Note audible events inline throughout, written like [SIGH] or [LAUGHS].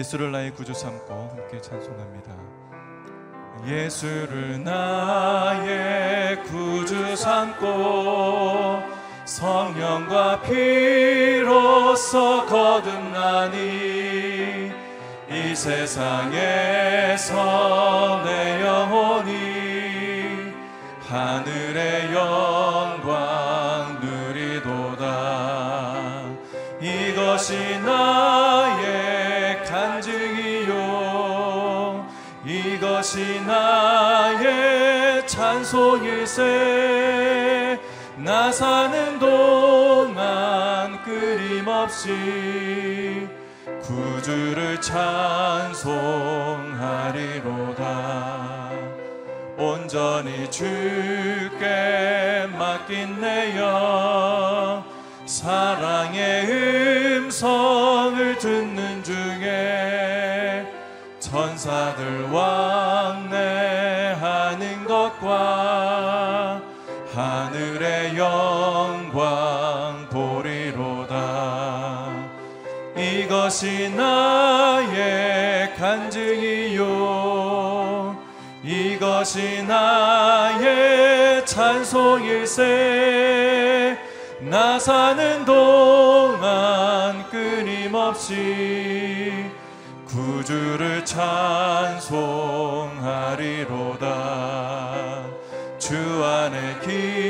예수를 나의 구주 삼고 함께 찬송합니다. 예수를 나의 구주 삼고 성령과 피로써 거듭나니 이 세상에서 내 영혼이 하늘의 영광 누리도다 이것이 나 송일세 나 사는 동안 끊임없이 구주를 찬송하리로다. 온전히 주께 맡긴 내영 사랑의 음성을 듣는 중에 천사들 왕 이것이 나의 간증이요. 이것이 나의 찬송일세. 나 사는 동안 끊임없이 구주를 찬송하리로다. 주 안에 기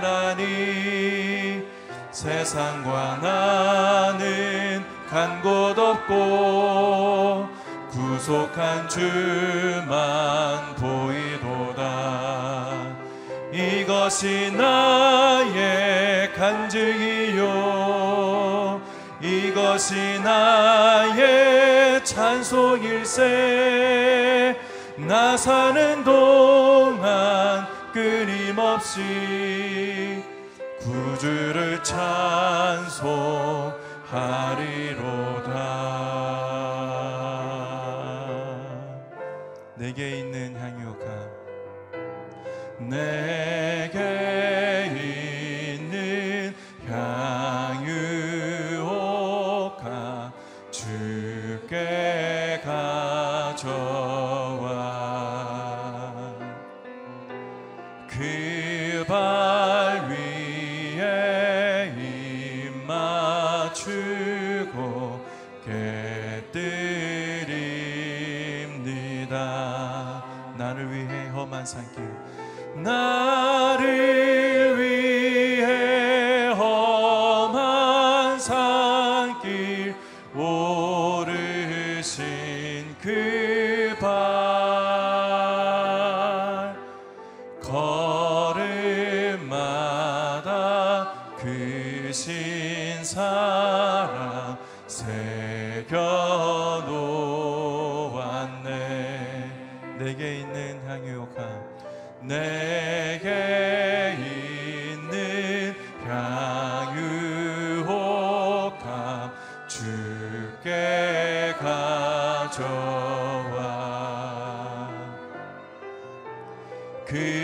잔잔하니 세상과 나는 간 곳 없고 구속한 주만 보이도다. 이것이 나의 간증이요. 이것이 나의 찬송일세. 나 사는 동안 없이 구주를 찬송하리로다. 내게 있는 향유가 내 위해 험 향유가 주께 가져와. 그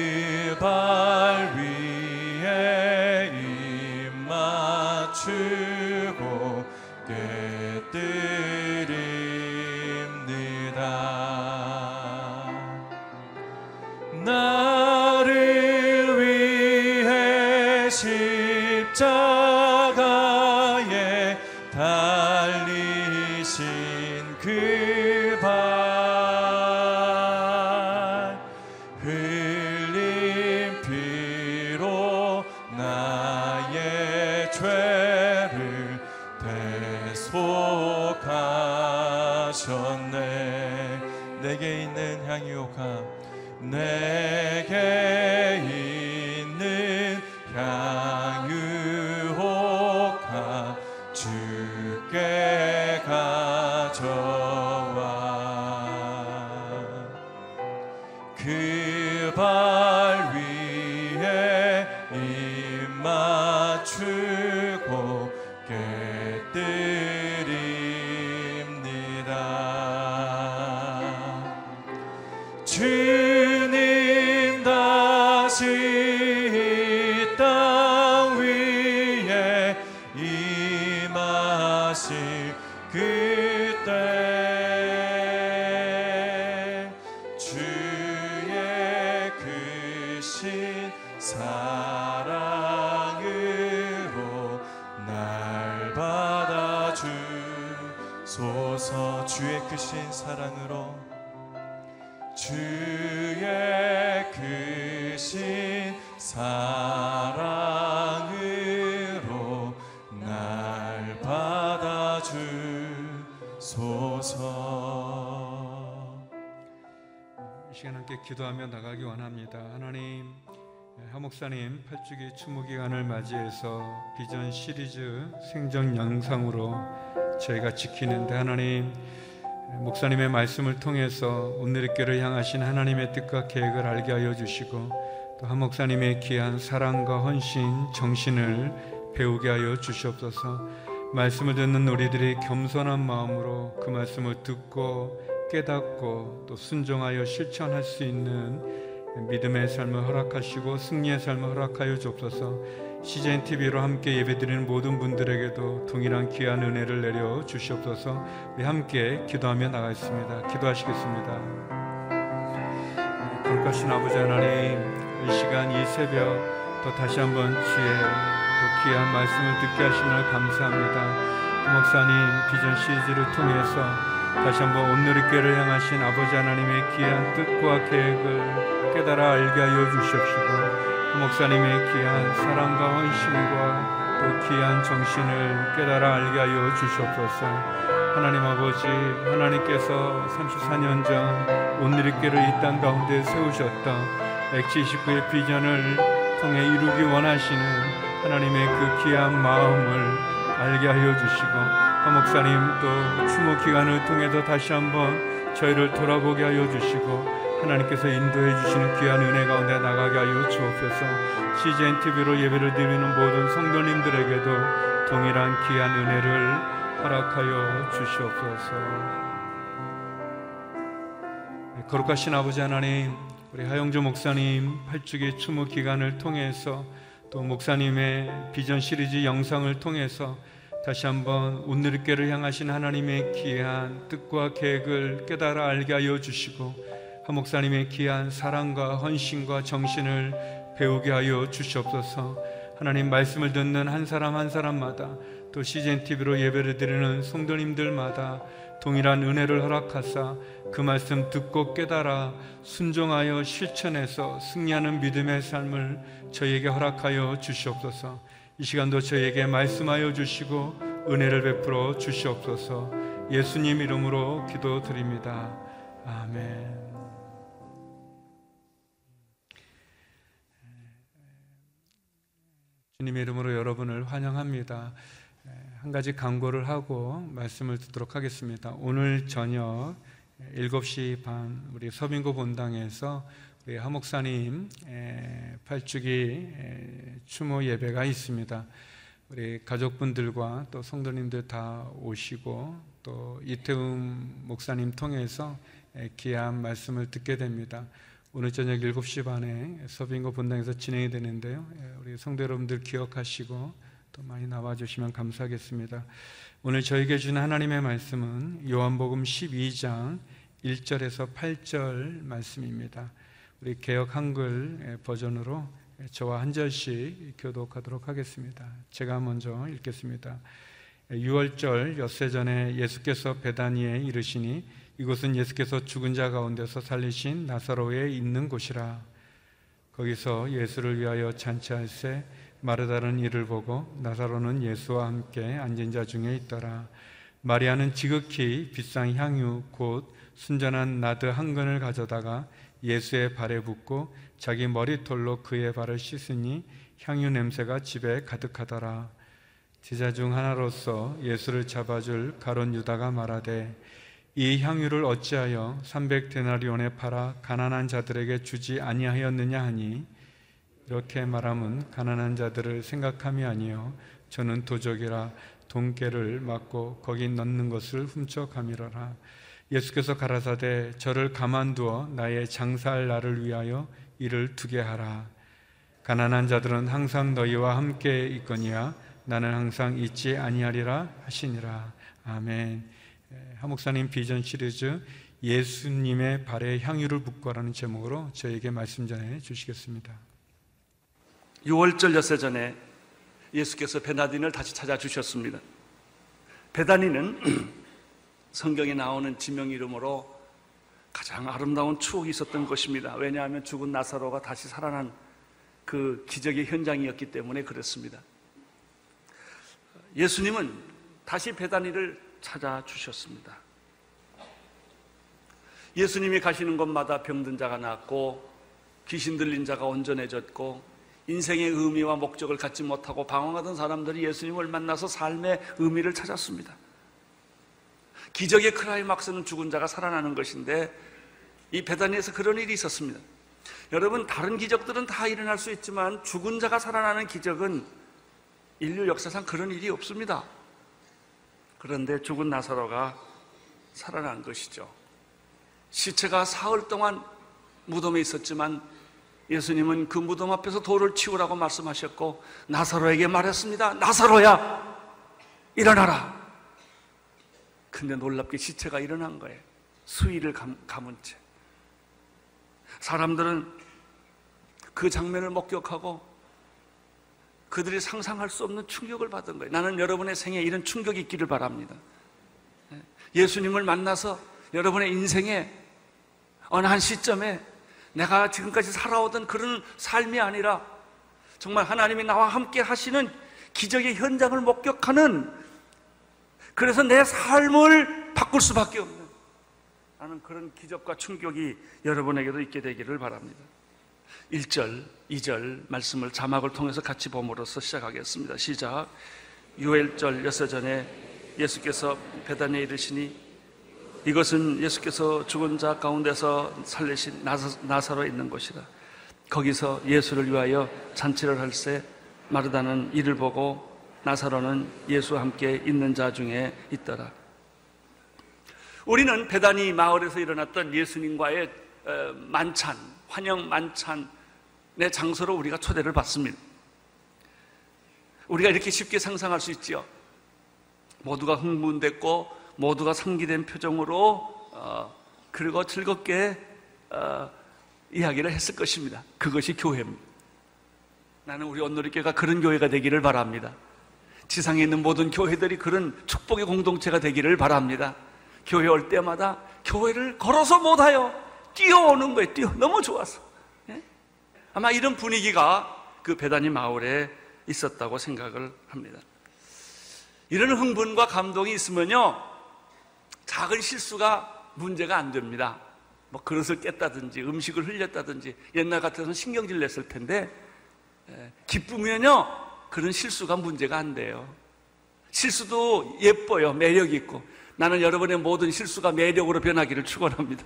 기도하며 나가기 원합니다. 하나님, 하목사님 8주기 추모 기간을 맞이해서 비전 시리즈 생전 영상으로 저희가 지키는데 하나님 목사님의 말씀을 통해서 오늘의 교를 향하신 하나님의 뜻과 계획을 알게 하여 주시고 또 한 목사님의 귀한 사랑과 헌신, 정신을 배우게 하여 주시옵소서. 말씀을 듣는 우리들이 겸손한 마음으로 그 말씀을 듣고 깨닫고 또 순종하여 실천할 수 있는 믿음의 삶을 허락하시고 승리의 삶을 허락하여 주옵소서. CGN TV로 함께 예배드리는 모든 분들에게도 동일한 귀한 은혜를 내려 주시옵소서. 우리 함께 기도하며 나가겠습니다. 기도하시겠습니다. 거룩하신 아버지 하나님, 이 시간 이 새벽 또 다시 한번 주의 또 귀한 말씀을 듣게 하심을 감사합니다. 그 목사님 비전 시리즈를 통해서 다시 한번 오늘의 교회를 향하신 아버지 하나님의 귀한 뜻과 계획을 깨달아 알게 하여 그 목사님의 귀한 사랑과 헌신과 또 귀한 정신을 깨달아 알게 하여 주시옵소서. 하나님 아버지 하나님께서 34년 전 오늘의 교회를 이 땅 가운데 세우셨던 X29의 비전을 통해 이루기 원하시는 하나님의 그 귀한 마음을 알게 하여 주시고 하 목사님 또 추모 기간을 통해서 다시 한번 저희를 돌아보게 하여 주시고 하나님께서 인도해 주시는 귀한 은혜 가운데 나가게 하여 주옵소서. CGN TV로 예배를 드리는 모든 성도님들에게도 동일한 귀한 은혜를 허락하여 주시옵소서. 거룩하신 아버지 하나님 우리 하영조 목사님 8주기 추모 기간을 통해서 또 목사님의 비전 시리즈 영상을 통해서 다시 한번 오늘의 를 향하신 하나님의 귀한 뜻과 계획을 깨달아 알게 하여 주시고 한 목사님의 귀한 사랑과 헌신과 정신을 배우게 하여 주시옵소서. 하나님 말씀을 듣는 한 사람 한 사람마다 또 CGN TV로 예배를 드리는 성도님들마다 동일한 은혜를 허락하사 그 말씀 듣고 깨달아 순종하여 실천해서 승리하는 믿음의 삶을 저희에게 허락하여 주시옵소서. 이 시간도 저희에게 말씀하여 주시고 은혜를 베풀어 주시옵소서. 예수님 이름으로 기도드립니다. 아멘. 주님의 이름으로 여러분을 환영합니다. 한 가지 강고를 하고 말씀을 듣도록 하겠습니다. 오늘 저녁 7시 반 우리 서빙고 본당에서 우리 하목사님 8주기 추모 예배가 있습니다. 우리 가족분들과 또 성도님들 다 오시고 또 이태웅 목사님 통해서 귀한 말씀을 듣게 됩니다. 오늘 저녁 7시 반에 서빙고 본당에서 진행이 되는데요. 우리 성도 여러분들 기억하시고 또 많이 나와주시면 감사하겠습니다. 오늘 저에게 준 하나님의 말씀은 요한복음 12장 1절에서 8절 말씀입니다. 우리 개혁 한글 버전으로 저와 한 절씩 교독하도록 하겠습니다. 제가 먼저 읽겠습니다. 6월절 엿새 전에 예수께서 베다니에 이르시니 이곳은 예수께서 죽은 자 가운데서 살리신 나사로에 있는 곳이라. 거기서 예수를 위하여 잔치할새 마르다는 이를 보고 나사로는 예수와 함께 앉은 자 중에 있더라. 마리아는 지극히 비싼 향유 곧 순전한 나드 한 근을 가져다가 예수의 발에 붓고 자기 머리털로 그의 발을 씻으니 향유 냄새가 집에 가득하더라. 제자 중 하나로서 예수를 잡아줄 가론 유다가 말하되 이 향유를 어찌하여 300데나리온에 팔아 가난한 자들에게 주지 아니하였느냐 하니? 이렇게 말함은 가난한 자들을 생각함이 아니요. 저는 도적이라 돈깨를 맞고 거기 넣는 것을 훔쳐가미러라 예수께서 가라사대 저를 가만두어 나의 장사할 날을 위하여 이를 두게 하라 가난한 자들은 항상 너희와 함께 있거니와 나는 항상 있지 아니하리라 하시니라 아멘 하목사님 비전 시리즈 예수님의 발에 향유를 붓고라는 제목으로 저에게 말씀 전해 주시겠습니다. 6월절 엿새 전에 예수께서 베나딘을 다시 찾아주셨습니다. 베다니는 [CLEARS THROAT] 성경에 나오는 지명 이름으로 가장 아름다운 추억이 있었던 것입니다. 왜냐하면 죽은 나사로가 다시 살아난 그 기적의 현장이었기 때문에 그렇습니다. 예수님은 다시 베다니를 찾아주셨습니다. 예수님이 가시는 곳마다 병든 자가 낫고 귀신 들린 자가 온전해졌고 인생의 의미와 목적을 갖지 못하고 방황하던 사람들이 예수님을 만나서 삶의 의미를 찾았습니다. 기적의 크라이막스는 죽은 자가 살아나는 것인데 이 베다니에서 그런 일이 있었습니다. 여러분 다른 기적들은 다 일어날 수 있지만 죽은 자가 살아나는 기적은 인류 역사상 그런 일이 없습니다. 그런데 죽은 나사로가 살아난 것이죠. 시체가 사흘 동안 무덤에 있었지만 예수님은 그 무덤 앞에서 돌을 치우라고 말씀하셨고 나사로에게 말했습니다. 나사로야 일어나라. 근데 놀랍게 시체가 일어난 거예요. 수위를 감, 감은 채. 사람들은 그 장면을 목격하고 그들이 상상할 수 없는 충격을 받은 거예요. 나는 여러분의 생에 이런 충격이 있기를 바랍니다. 예수님을 만나서 여러분의 인생에 어느 한 시점에 내가 지금까지 살아오던 그런 삶이 아니라 정말 하나님이 나와 함께 하시는 기적의 현장을 목격하는 그래서 내 삶을 바꿀 수밖에 없는 나는 그런 기적과 충격이 여러분에게도 있게 되기를 바랍니다. 1절, 2절 말씀을 자막을 통해서 같이 봄으로써 시작하겠습니다. 시작. 유엘절 여섯 전에 예수께서 베단에 이르시니 이것은 예수께서 죽은 자 가운데서 살리신 나사로 있는 곳이라. 거기서 예수를 위하여 잔치를 할새 마르다는 이를 보고 나사로는 예수와 함께 있는 자 중에 있더라. 우리는 베다니 마을에서 일어났던 예수님과의 어, 만찬, 환영 만찬의 장소로 우리가 초대를 받습니다. 우리가 이렇게 쉽게 상상할 수 있지요. 모두가 흥분됐고 모두가 상기된 표정으로 어, 그리고 즐겁게 어, 이야기를 했을 것입니다. 그것이 교회입니다. 나는 우리 온누리교회가 그런 교회가 되기를 바랍니다. 지상에 있는 모든 교회들이 그런 축복의 공동체가 되기를 바랍니다. 교회 올 때마다 교회를 걸어서 못하여 뛰어오는 거예요. 뛰어 너무 좋아서. 예? 아마 이런 분위기가 그 배단이 마을에 있었다고 생각을 합니다. 이런 흥분과 감동이 있으면요, 작은 실수가 문제가 안 됩니다. 뭐 그릇을 깼다든지 음식을 흘렸다든지 옛날 같아서는 신경질 냈을 텐데 예, 기쁘면요 그런 실수가 문제가 안 돼요. 실수도 예뻐요. 매력 있고 나는 여러분의 모든 실수가 매력으로 변하기를 축원합니다.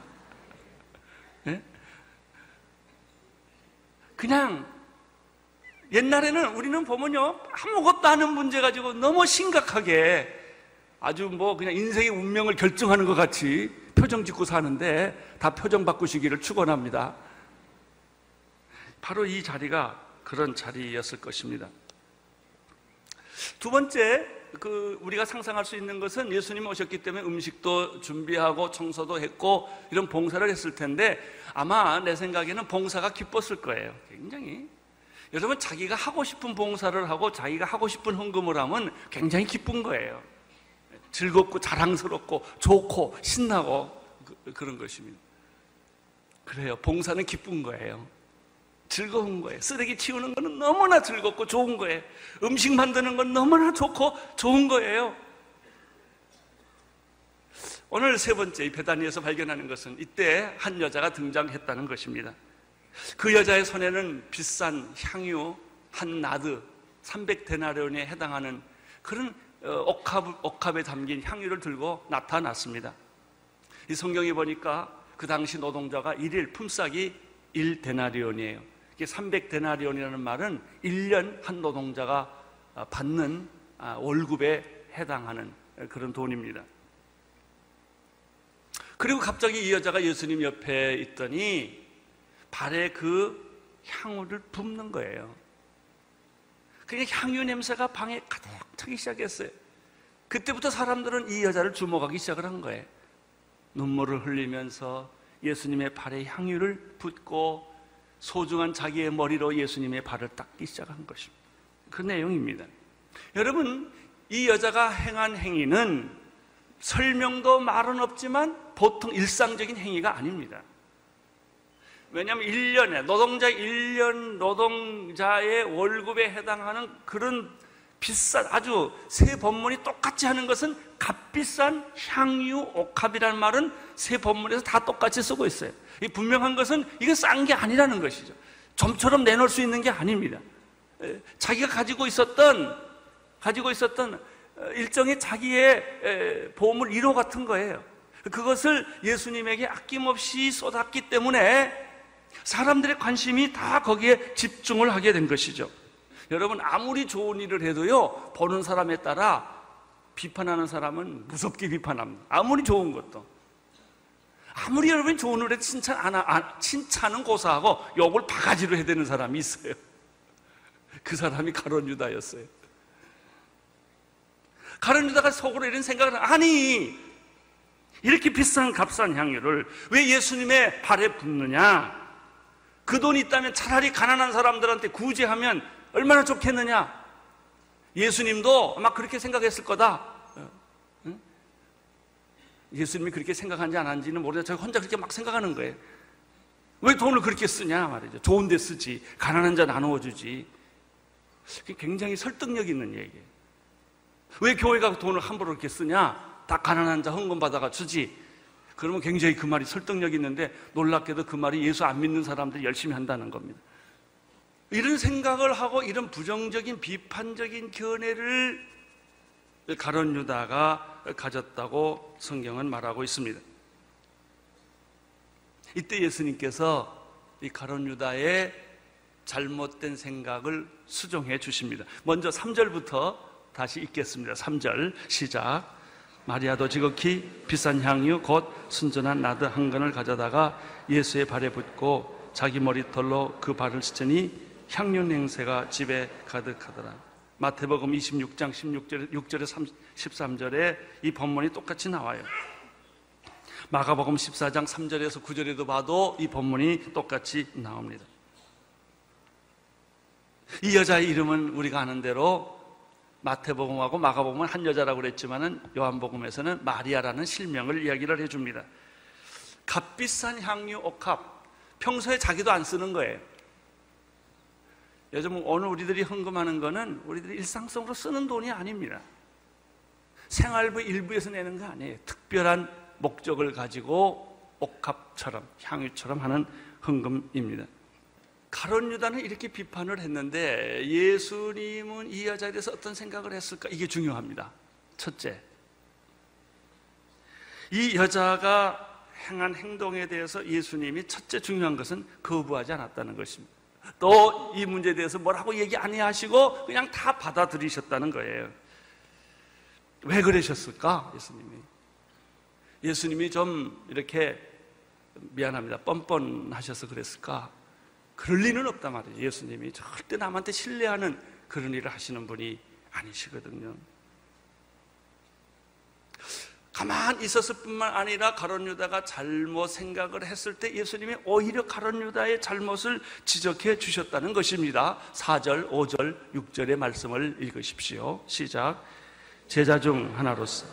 [LAUGHS] 예? 그냥 옛날에는 우리는 보면요 아무것도 아는 문제 가지고 너무 심각하게 아주 뭐 그냥 인생의 운명을 결정하는 것 같이 표정 짓고 사는데 다 표정 바꾸시기를 축원합니다. 바로 이 자리가 그런 자리였을 것입니다. 두 번째 그 우리가 상상할 수 있는 것은 예수님 오셨기 때문에 음식도 준비하고 청소도 했고 이런 봉사를 했을 텐데 아마 내 생각에는 봉사가 기뻤을 거예요. 굉장히 여러분 자기가 하고 싶은 봉사를 하고 자기가 하고 싶은 헌금을 하면 굉장히 기쁜 거예요. 즐겁고 자랑스럽고 좋고 신나고 그, 런 것입니다. 그래요. 봉사는 기쁜 거예요. 즐거운 거예요. 쓰레기 치우는 거는 너무나 즐겁고 좋은 거예요. 음식 만드는 건 너무나 좋고 좋은 거예요. 오늘 세 번째 이 배단위에서 발견하는 것은 이때 한 여자가 등장했다는 것입니다. 그 여자의 손에는 비싼 향유 한 나드 300데나리온에 해당하는 그런 어, 옥합, 옥합에 담긴 향유를 들고 나타났습니다. 이 성경에 보니까 그 당시 노동자가 일일 품삯이 1데나리온이에요. 이게 300데나리온이라는 말은 1년 한 노동자가 받는 아, 월급에 해당하는 그런 돈입니다. 그리고 갑자기 이 여자가 예수님 옆에 있더니 발에 그 향유를 붓는 거예요. 그냥 향유 냄새가 방에 가득 차기 시작했어요. 그때부터 사람들은 이 여자를 주목하기 시작을 한 거예요. 눈물을 흘리면서 예수님의 발에 향유를 붓고 소중한 자기의 머리로 예수님의 발을 닦기 시작한 것입니다. 그 내용입니다. 여러분, 이 여자가 행한 행위는 설명도 말은 없지만 보통 일상적인 행위가 아닙니다. 왜냐하면 1년에 노동자 1년 노동자의 월급에 해당하는 그런 비싼 아주 세 법문이 똑같이 하는 것은 값비싼 향유 옥합이라는 말은 세 법문에서 다 똑같이 쓰고 있어요. 이 분명한 것은 이건 싼 게 아니라는 것이죠. 좀처럼 내놓을 수 있는 게 아닙니다. 에, 자기가 가지고 있었던 가지고 있었던 어, 일정의 자기의 에, 보물 1호 같은 거예요. 그것을 예수님에게 아낌없이 쏟았기 때문에 사람들의 관심이 다 거기에 집중을 하게 된 것이죠. 여러분 아무리 좋은 일을 해도요 보는 사람에 따라 비판하는 사람은 무섭게 비판합니다. 아무리 좋은 것도 아무리 여러분이 좋은 해도 칭찬 안, 하- 안 칭찬은 고사하고 욕을 바가지로 해야 되는 사람이 있어요. [LAUGHS] 그 사람이 가론 유다였어요. 가론 유다가 속으로 이런 생각을 하- 아니 이렇게 비싼 값싼 향유를 왜 예수님의 발에 붓느냐? 그 돈이 있다면 차라리 가난한 사람들한테 구제하면 얼마나 좋겠느냐? 예수님도 아마 그렇게 생각했을 거다. 응? 예수님이 그렇게 생각한지 안 한지는 모르겠어요. 저 혼자 그렇게 막 생각하는 거예요. 왜 돈을 그렇게 쓰냐 말이죠. 좋은 데 쓰지. 가난한 자 나누어 주지. 굉장히 설득력 있는 얘기예요. 왜 교회가 돈을 함부로 이렇게 쓰냐? 다 가난한 자 헌금 받아가 주지. 그러면 굉장히 그 말이 설득력 있는데 놀랍게도 그 말이 예수 안 믿는 사람들이 열심히 한다는 겁니다. 이런 생각을 하고 이런 부정적인 비판적인 견해를 가론 유다가 가졌다고 성경은 말하고 있습니다. 이때 예수님께서 이 가론 유다의 잘못된 생각을 수정해 주십니다. 먼저 3절부터 다시 읽겠습니다. 3절 시작. 마리아도 지극히 비싼 향유 곧 순전한 나드 한 건을 가져다가 예수의 발에 붓고 자기 머리털로 그 발을 씻으니 향유 냄새가 집에 가득하더라. 마태복음 26장 16절, 6절에 13절에 이 본문이 똑같이 나와요. 마가복음 14장 3절에서 9절에도 봐도 이 본문이 똑같이 나옵니다. 이 여자의 이름은 우리가 아는 대로 마태복음하고 마가복음은 한 여자라고 그랬지만은 요한복음에서는 마리아라는 실명을 이야기를 해줍니다. 값비싼 향유 옥합 평소에 자기도 안 쓰는 거예요. 요즘 오늘 우리들이 헌금하는 거는 우리들이 일상적으로 쓰는 돈이 아닙니다. 생활부 일부에서 내는 거 아니에요. 특별한 목적을 가지고 옥합처럼 향유처럼 하는 헌금입니다. 가론 유다는 이렇게 비판을 했는데 예수님은 이 여자에 대해서 어떤 생각을 했을까? 이게 중요합니다. 첫째, 이 여자가 행한 행동에 대해서 예수님이 첫째 중요한 것은 거부하지 않았다는 것입니다. 또 이 문제에 대해서 뭐라고 얘기 안 하시고 그냥 다 받아들이셨다는 거예요. 왜 그러셨을까? 예수님이. 예수님이 좀 이렇게 미안합니다. 뻔뻔하셔서 그랬을까? 그럴 리는 없단 말이에요. 예수님이 절대 남한테 신뢰하는 그런 일을 하시는 분이 아니시거든요. 가만 있었을 뿐만 아니라 가론 유다가 잘못 생각을 했을 때 예수님이 오히려 가론 유다의 잘못을 지적해 주셨다는 것입니다. 4절, 5절, 6절의 말씀을 읽으십시오. 시작. 제자 중 하나로서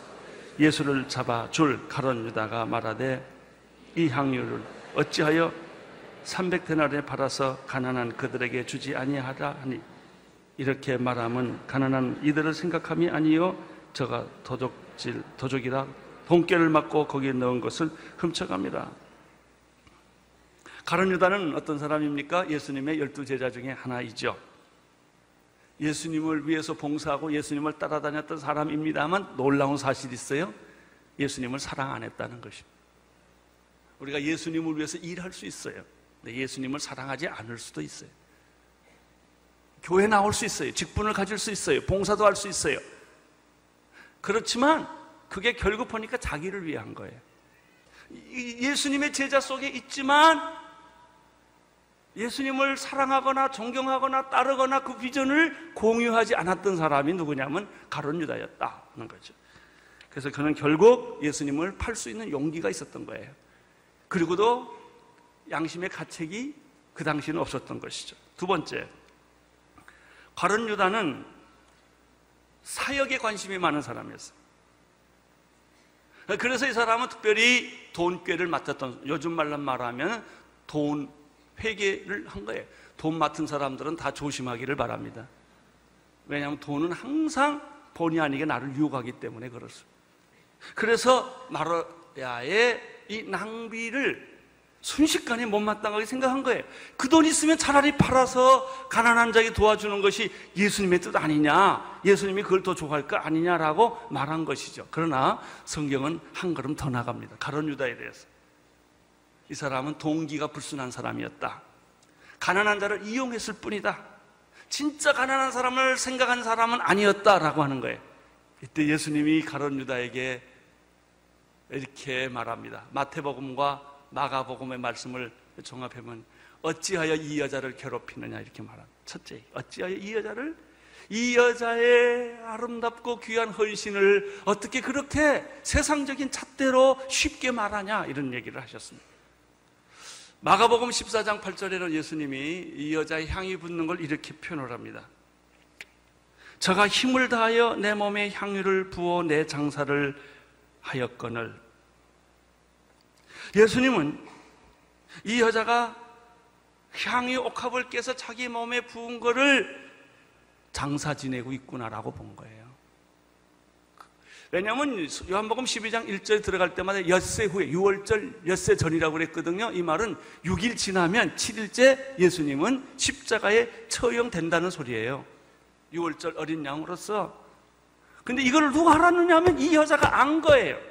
예수를 잡아 줄 가론 유다가 말하되 이 향유를 어찌하여 300데나리에 팔아서 가난한 그들에게 주지 아니하라 하니 이렇게 말하면 가난한 이들을 생각함이 아니요 저가 도적 질 도적이라 돈깨를 맞고 거기에 넣은 것을 훔쳐갑니다. 가론 유다는 어떤 사람입니까? 예수님의 열두 제자 중에 하나이죠. 예수님을 위해서 봉사하고 예수님을 따라다녔던 사람입니다만 놀라운 사실이 있어요. 예수님을 사랑 안 했다는 것입니다. 우리가 예수님을 위해서 일할 수 있어요. 근데 예수님을 사랑하지 않을 수도 있어요. 교회 나올 수 있어요. 직분을 가질 수 있어요. 봉사도 할 수 있어요. 그렇지만 그게 결국 보니까 자기를 위한 거예요. 이- 예수님의 제자 속에 있지만 예수님을 사랑하거나 존경하거나 따르거나 그 비전을 공유하지 않았던 사람이 누구냐면 가론 유다였다는 거죠. 그래서 그는 결국 예수님을 팔 수 있는 용기가 있었던 거예요. 그리고도 양심의 가책이 그 당시는 없었던 것이죠. 두 번째, 가론 유다는 사역에 관심이 많은 사람이었어요. 그래서 이 사람은 특별히 돈꾀를 맡았던 요즘 말로 말하면 돈 회계를 한 거예요. 돈 맡은 사람들은 다 조심하기를 바랍니다. 왜냐하면 돈은 항상 본의 아니게 나를 유혹하기 때문에 그렇습니다. 그래서 마르야의 이 낭비를 순식간에 못마땅하게 생각한 거예요. 그 돈 있으면 차라리 팔아서 가난한 자에게 도와주는 것이 예수님의 뜻 아니냐, 예수님이 그걸 더 좋아할 거 아니냐라고 말한 것이죠. 그러나 성경은 한 걸음 더 나갑니다. 가론 유다에 대해서. 이 사람은 동기가 불순한 사람이었다. 가난한 자를 이용했을 뿐이다. 진짜 가난한 사람을 생각한 사람은 아니었다라고 하는 거예요. 이때 예수님이 가론 유다에게 이렇게 말합니다. 마태복음과 마가복음의 말씀을 종합해보면 어찌하여 이 여자를 괴롭히느냐 이렇게 말합니다. 첫째, 어찌하여 이 여자를 이 여자의 아름답고 귀한 헌신을 어떻게 그렇게 세상적인 잣대로 쉽게 말하냐 이런 얘기를 하셨습니다. 마가복음 14장 8절에는 예수님이 이 여자의 향이 붙는 걸 이렇게 표현을 합니다. 저가 힘을 다하여 내 몸에 향유를 부어 내 장사를 하였거늘 예수님은 이 여자가 향유 옥합을 깨서 자기 몸에 부은 거를 장사 지내고 있구나라고 본 거예요. 왜냐하면 요한복음 12장 1절 들어갈 때마다 엿새 후에 6월절 엿새 전이라고 그랬거든요. 이 말은 6일 지나면 7일째 예수님은 십자가에 처형된다는 소리예요. 6월절 어린 양으로서. 근데 이걸 누가 알았느냐 하면 이 여자가 안 거예요.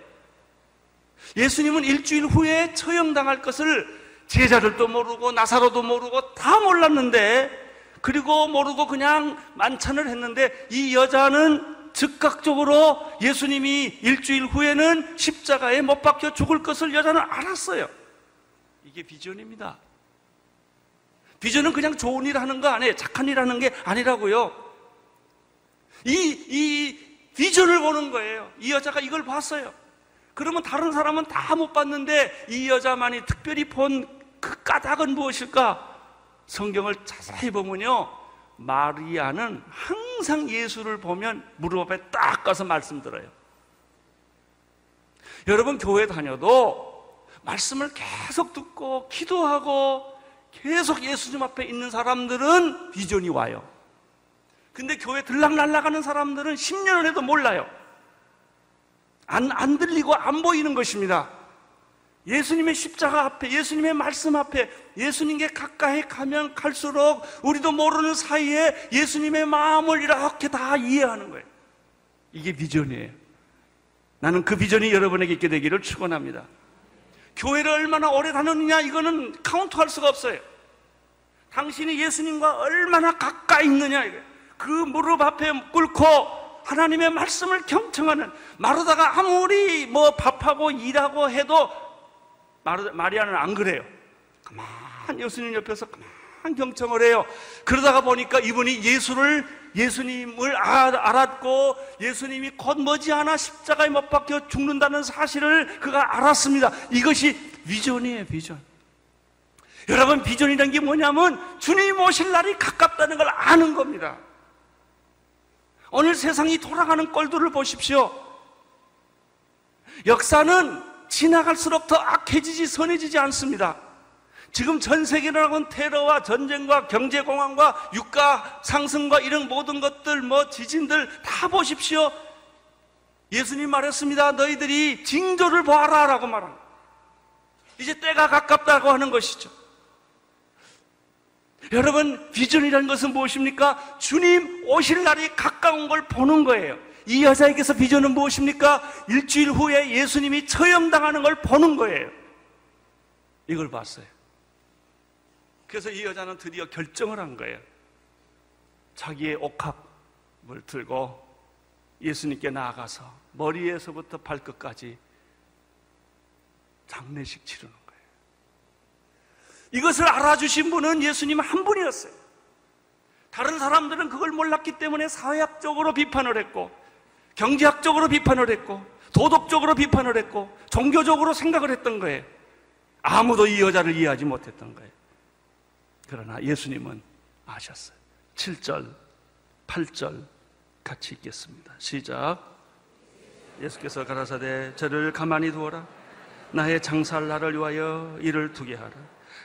예수님은 일주일 후에 처형당할 것을 제자들도 모르고 나사로도 모르고 다 몰랐는데 그리고 모르고 그냥 만찬을 했는데 이 여자는 즉각적으로 예수님이 일주일 후에는 십자가에 못 박혀 죽을 것을 여자는 알았어요. 이게 비전입니다. 비전은 그냥 좋은 일 하는 거 아니에요. 착한 일 하는 게 아니라고요. 이, 이 비전을 보는 거예요. 이 여자가 이걸 봤어요. 그러면 다른 사람은 다 못 봤는데 이 여자만이 특별히 본 그 까닭은 무엇일까? 성경을 자세히 보면요. 마리아는 항상 예수를 보면 무릎 앞에 딱 가서 말씀 들어요. 여러분 교회 다녀도 말씀을 계속 듣고 기도하고 계속 예수님 앞에 있는 사람들은 비전이 와요. 근데 교회 들락날락하는 사람들은 10년을 해도 몰라요. 안, 안 들리고 안 보이는 것입니다. 예수님의 십자가 앞에, 예수님의 말씀 앞에, 예수님께 가까이 가면 갈수록 우리도 모르는 사이에 예수님의 마음을 이렇게 다 이해하는 거예요. 이게 비전이에요. 나는 그 비전이 여러분에게 있게 되기를 축원합니다. 교회를 얼마나 오래 다녔느냐 이거는 카운트할 수가 없어요. 당신이 예수님과 얼마나 가까이 있느냐 이거예요. 그 무릎 앞에 꿇고 하나님의 말씀을 경청하는 마르다가 아무리 뭐 밥하고 일하고 해도 마르, 마리아는 안 그래요. 가만 예수님 옆에서 가만 경청을 해요. 그러다가 보니까 이분이 예수를 예수님을 아, 알았고 예수님이 곧 머지않아 십자가에 못 박혀 죽는다는 사실을 그가 알았습니다. 이것이 비전이에요, 비전. 여러분 비전이라는 게 뭐냐면 주님 오실 날이 가깝다는 걸 아는 겁니다. 오늘 세상이 돌아가는 꼴들을 보십시오. 역사는 지나갈수록 더 악해지지 선해지지 않습니다. 지금 전 세계라고는 테러와 전쟁과 경제 공황과 유가 상승과 이런 모든 것들, 뭐 지진들 다 보십시오. 예수님 말했습니다. 너희들이 징조를 보아라 라고 말합니다. 이제 때가 가깝다고 하는 것이죠. 여러분, 비전이라는 것은 무엇입니까? 주님 오실 날이 가까운 걸 보는 거예요. 이 여자에게서 비전은 무엇입니까? 일주일 후에 예수님이 처형당하는 걸 보는 거예요. 이걸 봤어요. 그래서 이 여자는 드디어 결정을 한 거예요. 자기의 옥합을 들고 예수님께 나아가서 머리에서부터 발끝까지 장례식 치르는. 이것을 알아주신 분은 예수님 한 분이었어요. 다른 사람들은 그걸 몰랐기 때문에 사회학적으로 비판을 했고, 경제학적으로 비판을 했고, 도덕적으로 비판을 했고, 종교적으로 생각을 했던 거예요. 아무도 이 여자를 이해하지 못했던 거예요. 그러나 예수님은 아셨어요. 7절, 8절 같이 읽겠습니다. 시작. 예수께서 가라사대 저를 가만히 두어라. 나의 장사할 날을 위하여 이를 두게 하라.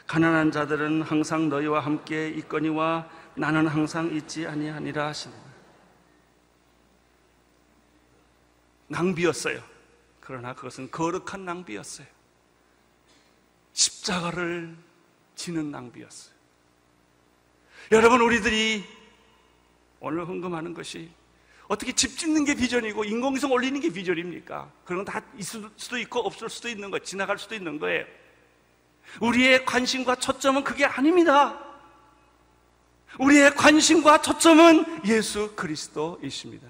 가난한 자들은 항상 너희와 함께 있거니와 나는 항상 있지 아니하니라 하시는 낭비였어요. 그러나 그것은 거룩한 낭비였어요. 십자가를 지는 낭비였어요. 여러분, 우리들이 오늘 헌금하는 것이 어떻게 집 짓는 게 비전이고 인공위성 올리는 게 비전입니까? 그런 건 다 있을 수도 있고 없을 수도 있는 거, 지나갈 수도 있는 거예요. 우리의 관심과 초점은 그게 아닙니다. 우리의 관심과 초점은 예수 그리스도이십니다.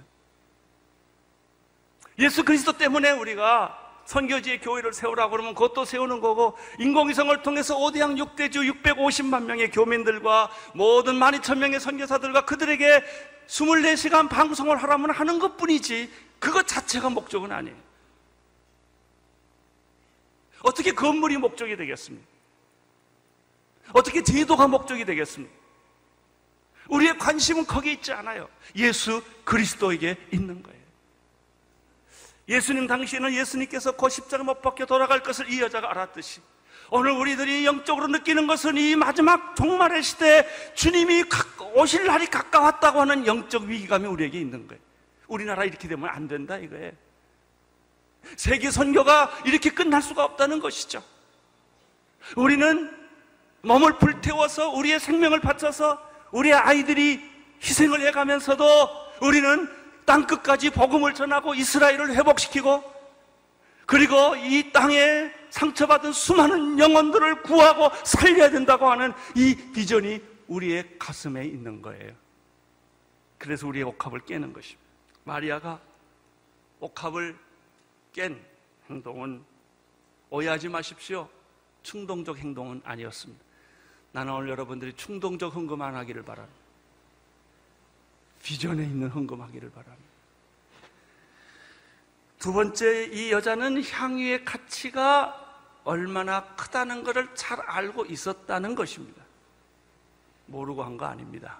예수 그리스도 때문에 우리가 선교지의 교회를 세우라고 그러면 그것도 세우는 거고 인공위성을 통해서 오대양 6대주 650만 명의 교민들과 모든 12,000명의 선교사들과 그들에게 24시간 방송을 하라면 하는 것 뿐이지 그것 자체가 목적은 아니에요. 어떻게 건물이 목적이 되겠습니까? 어떻게 제도가 목적이 되겠습니까? 우리의 관심은 거기에 있지 않아요. 예수 그리스도에게 있는 거예요. 예수님 당시에는 예수님께서 그 십자가 못 박혀 돌아갈 것을 이 여자가 알았듯이 오늘 우리들이 영적으로 느끼는 것은 이 마지막 종말의 시대에 주님이 오실 날이 가까웠다고 하는 영적 위기감이 우리에게 있는 거예요. 우리나라 이렇게 되면 안 된다 이거예요. 세계 선교가 이렇게 끝날 수가 없다는 것이죠. 우리는 몸을 불태워서 우리의 생명을 바쳐서 우리의 아이들이 희생을 해가면서도 우리는 땅 끝까지 복음을 전하고 이스라엘을 회복시키고 그리고 이 땅에 상처받은 수많은 영혼들을 구하고 살려야 된다고 하는 이 비전이 우리의 가슴에 있는 거예요. 그래서 우리의 옥합을 깨는 것입니다. 마리아가 옥합을 깬 행동은 오해하지 마십시오. 충동적 행동은 아니었습니다. 나는 오늘 여러분들이 충동적 헌금 안 하기를 바랍니다. 비전에 있는 헌금하기를 바랍니다. 두 번째, 이 여자는 향유의 가치가 얼마나 크다는 것을 잘 알고 있었다는 것입니다. 모르고 한 거 아닙니다.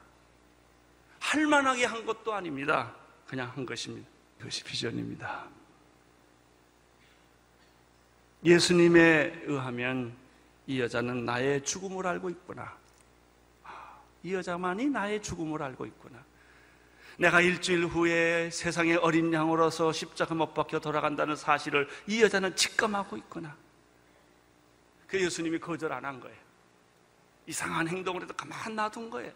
할 만하게 한 것도 아닙니다. 그냥 한 것입니다. 그것이 비전입니다. 예수님에 의하면 이 여자는 나의 죽음을 알고 있구나. 아, 이 여자만이 나의 죽음을 알고 있구나. 내가 일주일 후에 세상의 어린 양으로서 십자가 못 박혀 돌아간다는 사실을 이 여자는 직감하고 있구나. 그 예수님이 거절 안 한 거예요. 이상한 행동을 해도 가만 놔둔 거예요.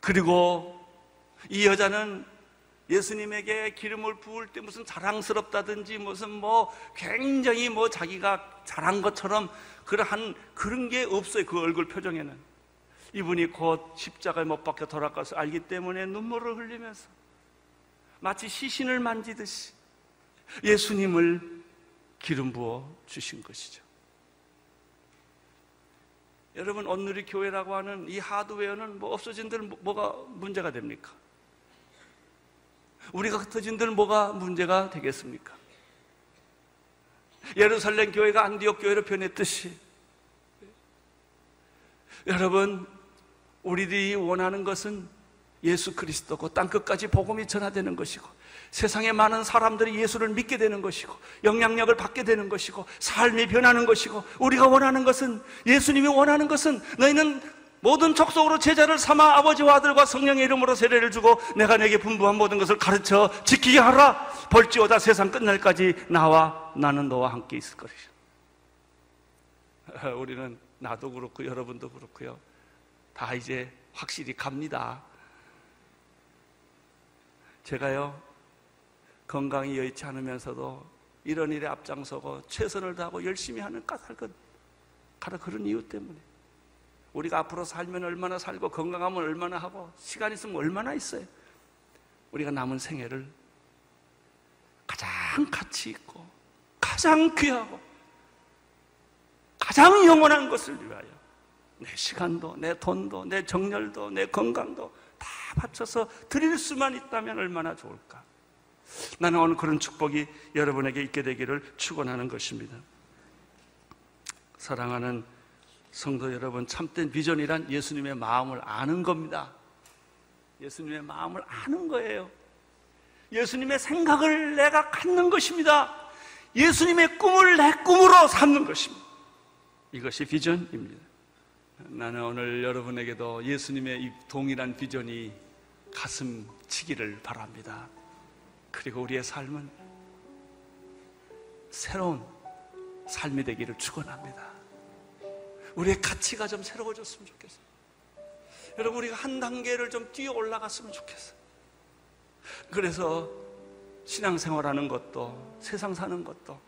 그리고 이 여자는 예수님에게 기름을 부을 때 무슨 자랑스럽다든지 무슨 뭐 굉장히 뭐 자기가 잘한 것처럼 그러한 그런 게 없어요. 그 얼굴 표정에는. 이분이 곧 십자가에 못 박혀 돌아가서 알기 때문에 눈물을 흘리면서 마치 시신을 만지듯이 예수님을 기름 부어 주신 것이죠. 여러분, 오늘의 교회라고 하는 이 하드웨어는 뭐 없어진 들 뭐가 문제가 됩니까? 우리가 흩어진 들 뭐가 문제가 되겠습니까? 예루살렘 교회가 안디옥 교회로 변했듯이 여러분 우리들이 원하는 것은 예수 그리스도고 땅 끝까지 복음이 전하되는 것이고 세상에 많은 사람들이 예수를 믿게 되는 것이고 영향력을 받게 되는 것이고 삶이 변하는 것이고 우리가 원하는 것은 예수님이 원하는 것은 너희는 모든 족속으로 제자를 삼아 아버지와 아들과 성령의 이름으로 세례를 주고 내가 내게 분부한 모든 것을 가르쳐 지키게 하라. 벌지어다 세상 끝날까지 나와 나는 너와 함께 있을 것이다. [LAUGHS] 우리는 나도 그렇고 여러분도 그렇고요. 다 이제 확실히 갑니다. 제가요, 건강이 여의치 않으면서도 이런 일에 앞장서고 최선을 다하고 열심히 하는 까닭은 바로 그런 이유 때문에 우리가 앞으로 살면 얼마나 살고 건강하면 얼마나 하고 시간 있으면 얼마나 있어요. 우리가 남은 생애를 가장 가치 있고 가장 귀하고 가장 영원한 것을 위하여 내 시간도, 내 돈도, 내 정열도, 내 건강도 다 바쳐서 드릴 수만 있다면 얼마나 좋을까. 나는 오늘 그런 축복이 여러분에게 있게 되기를 축원하는 것입니다. 사랑하는 성도 여러분, 참된 비전이란 예수님의 마음을 아는 겁니다. 예수님의 마음을 아는 거예요. 예수님의 생각을 내가 갖는 것입니다. 예수님의 꿈을 내 꿈으로 삼는 것입니다. 이것이 비전입니다. 나는 오늘 여러분에게도 예수님의 이 동일한 비전이 가슴 치기를 바랍니다. 그리고 우리의 삶은 새로운 삶이 되기를 축원합니다. 우리의 가치가 좀 새로워졌으면 좋겠어요. 여러분 우리가 한 단계를 좀 뛰어 올라갔으면 좋겠어요. 그래서 신앙생활하는 것도 세상 사는 것도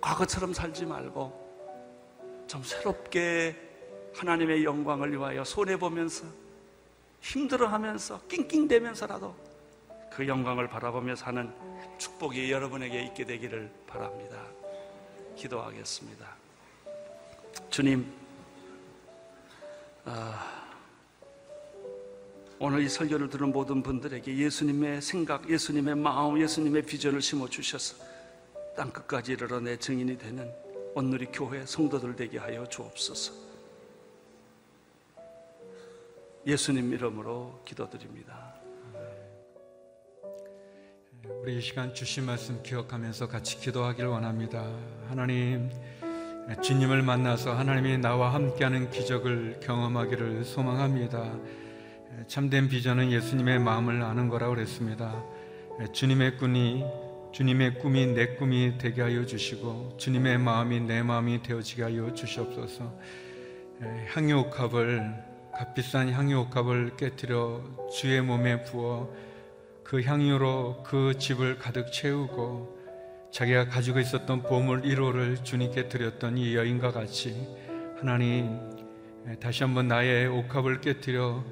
과거처럼 살지 말고 좀 새롭게 하나님의 영광을 위하여 손해 보면서 힘들어하면서 낑낑대면서라도 그 영광을 바라보며 사는 축복이 여러분에게 있게 되기를 바랍니다. 기도하겠습니다. 주님, 아, 오늘 이 설교를 들은 모든 분들에게 예수님의 생각, 예수님의 마음, 예수님의 비전을 심어 주셔서 땅 끝까지 이르러 내 증인이 되는 온누리 교회 성도들 되게 하여 주옵소서. 예수님 이름으로 기도드립니다. 우리 이 시간 주신 말씀 기억하면서 같이 기도하길 원합니다. 하나님, 주님을 만나서 하나님이 나와 함께하는 기적을 경험하기를 소망합니다. 참된 비전은 예수님의 마음을 아는 거라고 그랬습니다. 주님의 꿈이 주님의 꿈이 내 꿈이 되게 하여 주시고 주님의 마음이 내 마음이 되어지게 하여 주시옵소서. 향유옥합을 값비싼 향유옥합을 깨뜨려 주의 몸에 부어 그 향유로 그 집을 가득 채우고 자기가 가지고 있었던 보물 1호를 주님께 드렸던 이 여인과 같이 하나님 다시 한번 나의 옥합을 깨뜨려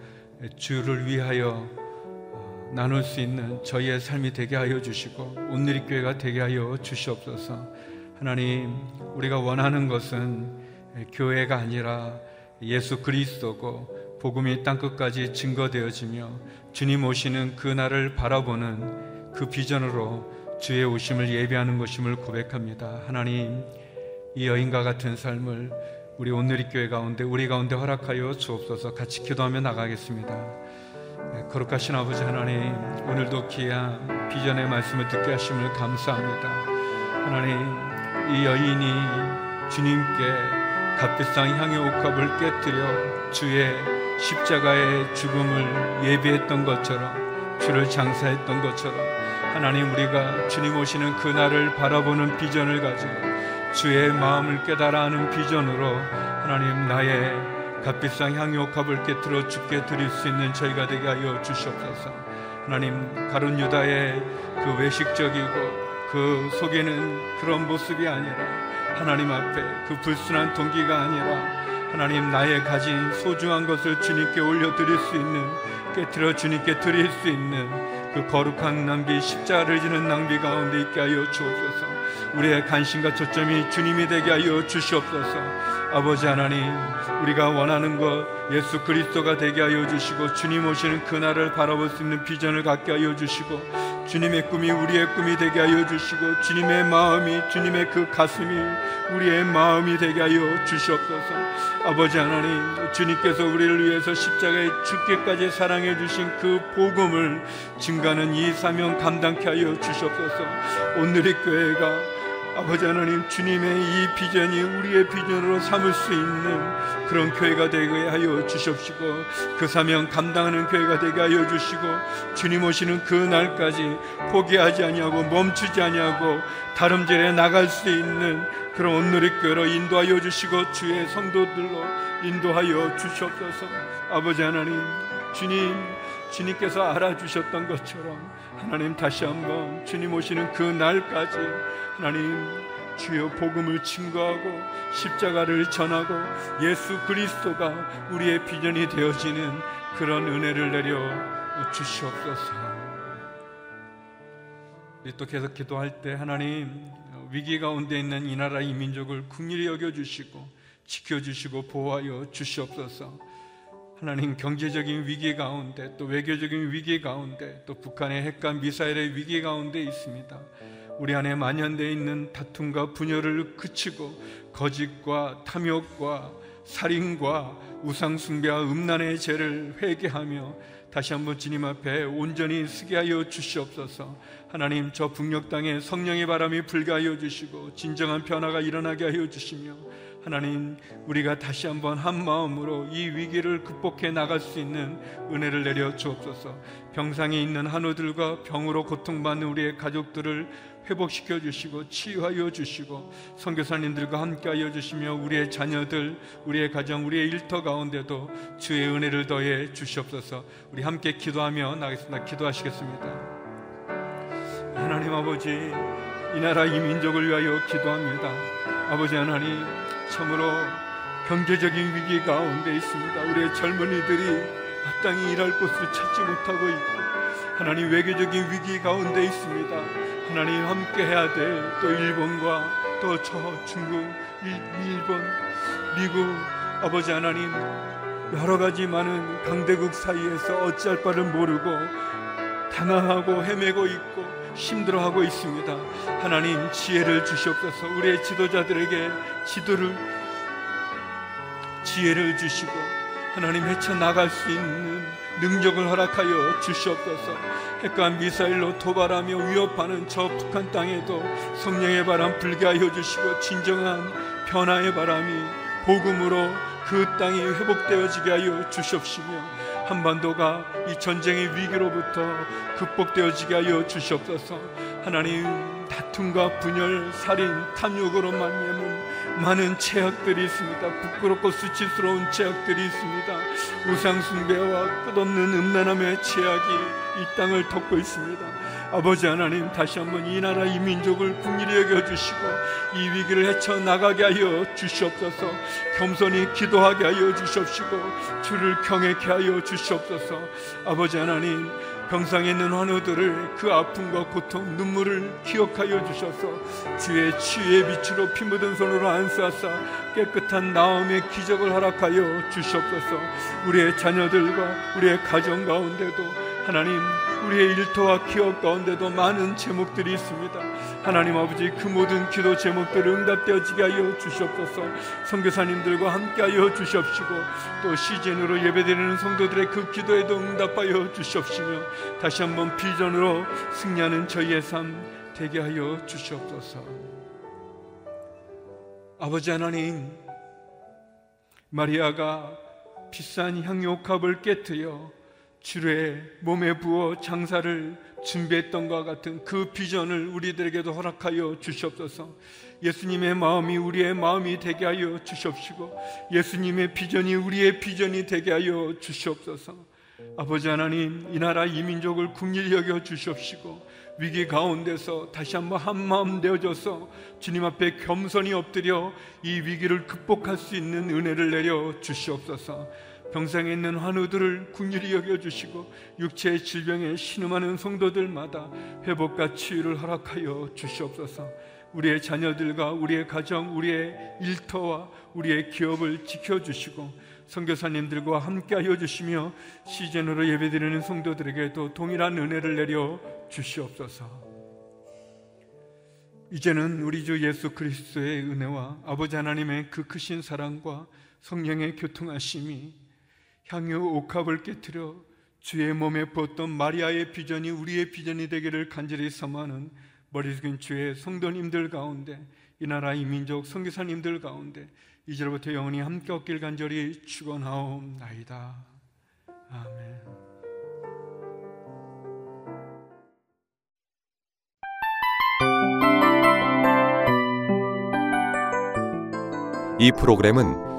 주를 위하여 어, 나눌 수 있는 저희의 삶이 되게 하여 주시고 온누리 교회가 되게 하여 주시옵소서. 하나님, 우리가 원하는 것은 교회가 아니라 예수 그리스도고 복음이 땅 끝까지 증거되어지며 주님 오시는 그 날을 바라보는 그 비전으로 주의 오심을 예배하는 것임을 고백합니다. 하나님, 이 여인과 같은 삶을 우리 오늘의 교회 가운데 우리 가운데 허락하여 주옵소서 같이 기도하며 나가겠습니다. 네, 거룩하신 아버지 하나님 오늘도 귀한 비전의 말씀을 듣게 하심을 감사합니다. 하나님 이 여인이 주님께 값비싼 향의 옥합을 깨뜨려 주의 십자가의 죽음을 예비했던 것처럼 주를 장사했던 것처럼 하나님 우리가 주님 오시는 그날을 바라보는 비전을 가지고 주의 마음을 깨달아 하는 비전으로 하나님 나의 값비싼 향유옥합을 깨뜨려 주께 드릴 수 있는 저희가 되게 하여 주시옵소서. 하나님 가룟 유다의 그 외식적이고 그 속에는 그런 모습이 아니라 하나님 앞에 그 불순한 동기가 아니라 하나님 나의 가진 소중한 것을 주님께 올려드릴 수 있는 깨뜨려 주님께 드릴 수 있는 그 거룩한 낭비 십자가를 지는 낭비 가운데 있게 하여 주옵소서 우리의 관심과 초점이 주님이 되게 하여 주시옵소서. 아버지 하나님, 우리가 원하는 것 예수 그리스도가 되게 하여 주시고 주님 오시는 그날을 바라볼 수 있는 비전을 갖게 하여 주시고 주님의 꿈이 우리의 꿈이 되게 하여 주시고 주님의 마음이 주님의 그 가슴이 우리의 마음이 되게 하여 주시옵소서. 아버지 하나님, 주님께서 우리를 위해서 십자가에 죽기까지 사랑해 주신 그 복음을 증가하는 이 사명 감당케 하여 주시옵소서. 오늘의 교회가 아버지 하나님 주님의 이 비전이 우리의 비전으로 삼을 수 있는 그런 교회가 되게 하여 주십시고 그 사명 감당하는 교회가 되게 하여 주시고 주님 오시는 그 날까지 포기하지 아니하고 멈추지 아니하고 다름질에 나갈 수 있는 그런 온누리 교회로 인도하여 주시고 주의 성도들로 인도하여 주시옵소서. 아버지 하나님 주님 주님께서 알아주셨던 것처럼 하나님 다시 한번 주님 오시는 그 날까지 하나님 주여 복음을 증거하고 십자가를 전하고 예수 그리스도가 우리의 비전이 되어지는 그런 은혜를 내려 주시옵소서. 또 계속 기도할 때 하나님 위기 가운데 있는 이 나라 이 민족을 국리히 여겨 주시고 지켜 주시고 보호하여 주시옵소서. 하나님 경제적인 위기 가운데 또 외교적인 위기 가운데 또 북한의 핵과 미사일의 위기 가운데 있습니다. 우리 안에 만연되어 있는 다툼과 분열을 그치고 거짓과 탐욕과 살인과 우상숭배와 음란의 죄를 회개하며 다시 한번 주님 앞에 온전히 쓰게 하여 주시옵소서. 하나님 저 북녘 땅에 성령의 바람이 불게 하여 주시고 진정한 변화가 일어나게 하여 주시며 하나님 우리가 다시 한번 한 마음으로 이 위기를 극복해 나갈 수 있는 은혜를 내려 주옵소서. 병상에 있는 한우들과 병으로 고통받는 우리의 가족들을 회복시켜 주시고 치유하여 주시고 선교사님들과 함께하여 주시며 우리의 자녀들, 우리의 가정, 우리의 일터 가운데도 주의 은혜를 더해 주시옵소서. 우리 함께 기도하며 나가겠습니다. 기도하시겠습니다. 하나님 아버지, 이 나라 이 민족을 위하여 기도합니다. 아버지 하나님, 참으로 경제적인 위기 가운데 있습니다. 우리의 젊은이들이 마땅히 일할 곳을 찾지 못하고 있고 하나님 외교적인 위기 가운데 있습니다. 하나님 함께 해야 될 또 일본과 또 저 중국, 일, 일본, 미국 아버지 하나님 여러 가지 많은 강대국 사이에서 어찌할 바를 모르고 당황하고 헤매고 있고 힘들어하고 있습니다. 하나님 지혜를 주시옵소서. 우리의 지도자들에게 지도를 지혜를 주시고 하나님 헤쳐 나갈 수 있는 능력을 허락하여 주시옵소서. 핵과 미사일로 도발하며 위협하는 저 북한 땅에도 성령의 바람 불게 하여 주시고 진정한 변화의 바람이 복음으로 그 땅이 회복되어지게 하여 주시옵시며 한반도가 이 전쟁의 위기로부터 극복되어지게 하여 주시옵소서. 하나님 다툼과 분열, 살인, 탐욕으로 말미암은 많은 죄악들이 있습니다. 부끄럽고 수치스러운 죄악들이 있습니다. 우상 숭배와 끝없는 음란함의 죄악이 이 땅을 덮고 있습니다. 아버지 하나님 다시 한번 이 나라 이 민족을 국리히 여겨 주시고 이 위기를 헤쳐 나가게 하여 주시옵소서. 겸손히 기도하게 하여 주시옵시고 주를 경외케 하여 주시옵소서. 아버지 하나님 병상에 있는 환우들을 그 아픔과 고통, 눈물을 기억하여 주셔서 주의 치유의 빛으로 피 묻은 손으로 안수하사 깨끗한 나음의 기적을 허락하여 주시옵소서. 우리의 자녀들과 우리의 가정 가운데도 하나님 우리의 일터와 기업 가운데도 많은 제목들이 있습니다. 하나님 아버지 그 모든 기도 제목들을 응답되어지게 하여 주시옵소서. 선교사님들과 함께하여 주시옵시고 또 시즌으로 예배드리는 성도들의 그 기도에도 응답하여 주시옵시며 다시 한번 비전으로 승리하는 저희의 삶 되게 하여 주시옵소서. 아버지 하나님 마리아가 비싼 향유옥합을 깨뜨려 주의 몸에 부어 장사를 준비했던 것 같은 그 비전을 우리들에게도 허락하여 주시옵소서. 예수님의 마음이 우리의 마음이 되게 하여 주시옵시고 예수님의 비전이 우리의 비전이 되게 하여 주시옵소서. 아버지 하나님, 이 나라 이 민족을 국리 여겨 주시옵시고 위기 가운데서 다시 한번 한 마음 되어져서 주님 앞에 겸손히 엎드려 이 위기를 극복할 수 있는 은혜를 내려 주시옵소서. 병상에 있는 환우들을 국률이 여겨주시고 육체의 질병에 신음하는 성도들마다 회복과 치유를 허락하여 주시옵소서. 우리의 자녀들과 우리의 가정, 우리의 일터와 우리의 기업을 지켜주시고 선교사님들과 함께하여 주시며 시즌으로 예배드리는 성도들에게도 동일한 은혜를 내려 주시옵소서. 이제는 우리 주 예수 그리스도의 은혜와 아버지 하나님의 그 크신 사랑과 성령의 교통하심이 향유 옥합을 깨뜨려 주의 몸에 부었던 마리아의 비전이 우리의 비전이 되기를 간절히 섬하는 머리 숙인 주의 성도님들 가운데 이 나라 이 민족 성교사님들 가운데 이제부터 영원히 함께 얻길 간절히 축원하옵나이다. 아멘. 이 프로그램은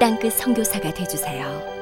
땅끝 선교사가 되주세요.